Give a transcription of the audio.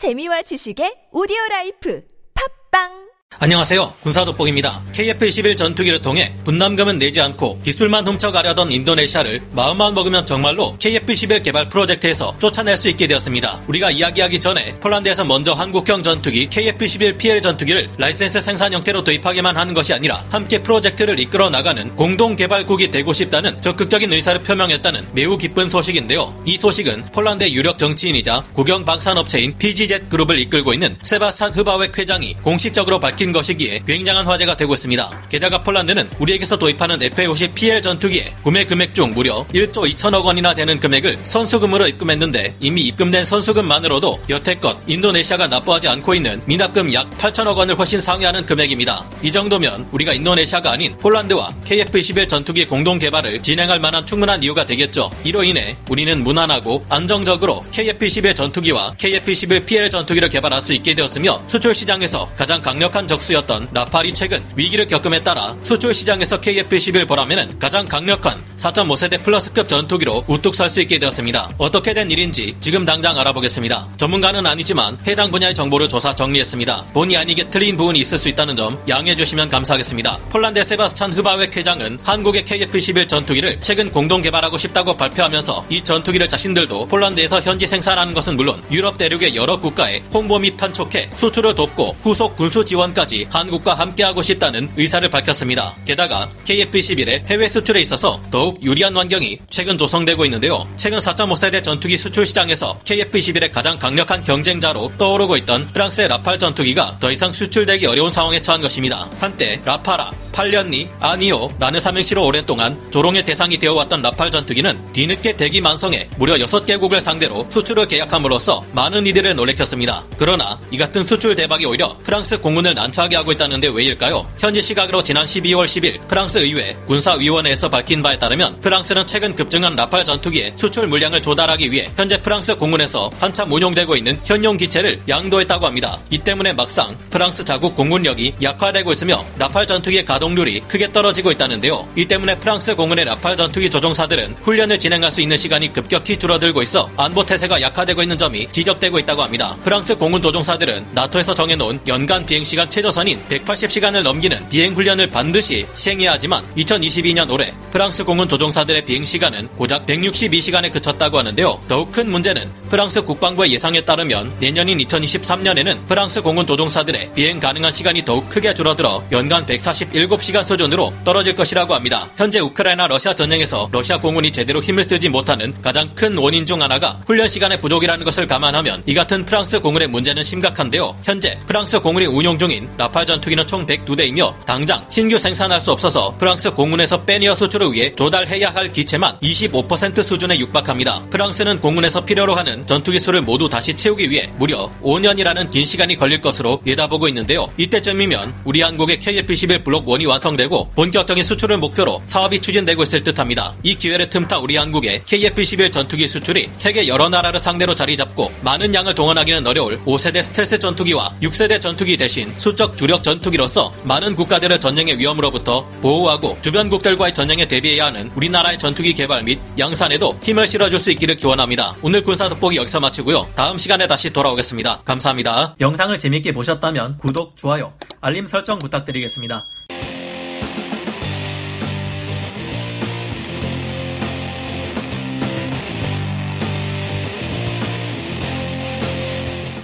재미와 지식의 오디오 라이프. 팟빵 안녕하세요. 군사돋보기입니다. KF-21 전투기를 통해 분담금은 내지 않고 기술만 훔쳐가려던 인도네시아를 마음만 먹으면 정말로 KF-21 개발 프로젝트에서 쫓아낼 수 있게 되었습니다. 우리가 이야기하기 전에 폴란드에서 먼저 한국형 전투기 KF-21 PL 전투기를 라이센스 생산 형태로 도입하기만 하는 것이 아니라 함께 프로젝트를 이끌어 나가는 공동 개발국이 되고 싶다는 적극적인 의사를 표명했다는 매우 기쁜 소식인데요. 이 소식은 폴란드의 유력 정치인이자 국영 방산업체인 PGZ 그룹을 이끌고 있는 세바스찬 흐바웩 회장이 공식적으로 밝힌 밝힌 것이기에 굉장한 화제가 되고 있습니다. 게다가 폴란드는 우리에게서 도입하는 FA50 PL 전투기의 구매 금액 중 무려 1조 2천억 원이나 되는 금액을 선수금으로 입금했는데 이미 입금된 선수금만으로도 여태껏 인도네시아가 납부하지 않고 있는 미납금 약 8천억 원을 훨씬 상회하는 금액입니다. 이 정도면 우리가 인도네시아가 아닌 폴란드와 KF-21 전투기 공동 개발을 진행할 만한 충분한 이유가 되겠죠. 이로 인해 우리는 무난하고 안정적으로 KF-21 전투기와 KF-21 PL 전투기를 개발할 수 있게 되었으며 수출 시장에서 가장 강력한 적수였던 라팔이 최근 위기를 겪음에 따라 수출 시장에서 KF-11 보라면은 가장 강력한 4.5세대 플러스급 전투기로 우뚝 설 수 있게 되었습니다. 어떻게 된 일인지 지금 당장 알아보겠습니다. 전문가는 아니지만 해당 분야의 정보를 조사 정리했습니다. 본의 아니게 틀린 부분이 있을 수 있다는 점 양해해 주시면 감사하겠습니다. 폴란드 세바스찬 흐바웩 회장은 한국의 KF-11 전투기를 최근 공동 개발하고 싶다고 발표하면서 이 전투기를 자신들도 폴란드에서 현지 생산하는 것은 물론 유럽 대륙의 여러 국가에 홍보 및 판촉해 수출을 돕고 후속 군수 지원까지 한국과 함께하고 싶다는 의사를 밝혔습니다. 게다가 KF-11의 해외 수출에 있어서 더욱 더욱 유리한 환경이 최근 조성되고 있는데요. 최근 4.5세대 전투기 수출 시장에서 KF-21의 가장 강력한 경쟁자로 떠오르고 있던 프랑스의 라팔 전투기가 더 이상 수출되기 어려운 상황에 처한 것입니다. 한때 라파라, 8년니 아니요 라는 삼행시로 오랜 동안 조롱의 대상이 되어왔던 라팔 전투기는 뒤늦게 대기 만성에 무려 6개국을 상대로 수출을 계약함으로써 많은 이들을 놀래켰습니다. 그러나 이 같은 수출 대박이 오히려 프랑스 공군을 난처하게 하고 있다는데 왜일까요? 현지 시각으로 지난 12월 10일 프랑스 의회 군사위원회에서 밝힌 바에 따르면 프랑스는 최근 급증한 라팔 전투기의 수출 물량을 조달하기 위해 현재 프랑스 공군에서 한참 운용되고 있는 현용 기체를 양도했다고 합니다. 이 때문에 막상 프랑스 자국 공군력이 약화되고 있으며 라팔 전투기의 가동 가동률이 크게 떨어지고 있다는데요. 이 때문에 프랑스 공군의 라팔 전투기 조종사들은 훈련을 진행할 수 있는 시간이 급격히 줄어들고 있어 안보 태세가 약화되고 있는 점이 지적되고 있다고 합니다. 프랑스 공군 조종사들은 나토에서 정해놓은 연간 비행시간 최저선인 180시간을 넘기는 비행 훈련을 반드시 시행해야 하지만 2022년 올해 프랑스 공군 조종사들의 비행시간은 고작 162시간에 그쳤다고 하는데요. 더욱 큰 문제는 프랑스 국방부의 예상에 따르면 내년인 2023년에는 프랑스 공군 조종사들의 비행 가능한 시간이 더욱 크게 줄어들어 연간 147 7시간 수준으로 떨어질 것이라고 합니다. 현재 우크라이나 러시아 전쟁에서 러시아 공군이 제대로 힘을 쓰지 못하는 가장 큰 원인 중 하나가 훈련 시간의 부족이라는 것을 감안하면 이 같은 프랑스 공군의 문제는 심각한데요. 현재 프랑스 공군이 운용 중인 라팔 전투기는 총 102대이며 당장 신규 생산할 수 없어서 프랑스 공군에서 빼내어 수출을 위해 조달해야 할 기체만 25% 수준에 육박합니다. 프랑스는 공군에서 필요로 하는 전투기 수를 모두 다시 채우기 위해 무려 5년이라는 긴 시간이 걸릴 것으로 내다보고 있는데요. 이때쯤이면 우리 한국의 KF-11 블록 1이 완성되고 본격적인 수출을 목표로 사업이 추진되고 있을 듯합니다. 이 기회를 틈타 우리 한국의 KF-11 전투기 수출이 세계 여러 나라를 상대로 자리 잡고 많은 양을 동원하기는 어려울 5세대 스텔스 전투기와 6세대 전투기 대신 수적 주력 전투기로서 많은 국가들을 전쟁의 위험으로부터 보호하고 주변국들과의 전쟁에 대비해야 하는 우리나라의 전투기 개발 및 양산에도 힘을 실어줄 수 있기를 기원합니다. 오늘 군사 돋보기 여기서 마치고요. 다음 시간에 다시 돌아오겠습니다. 감사합니다. 영상을 재밌게 보셨다면 구독, 좋아요, 알림 설정 부탁드리겠습니다.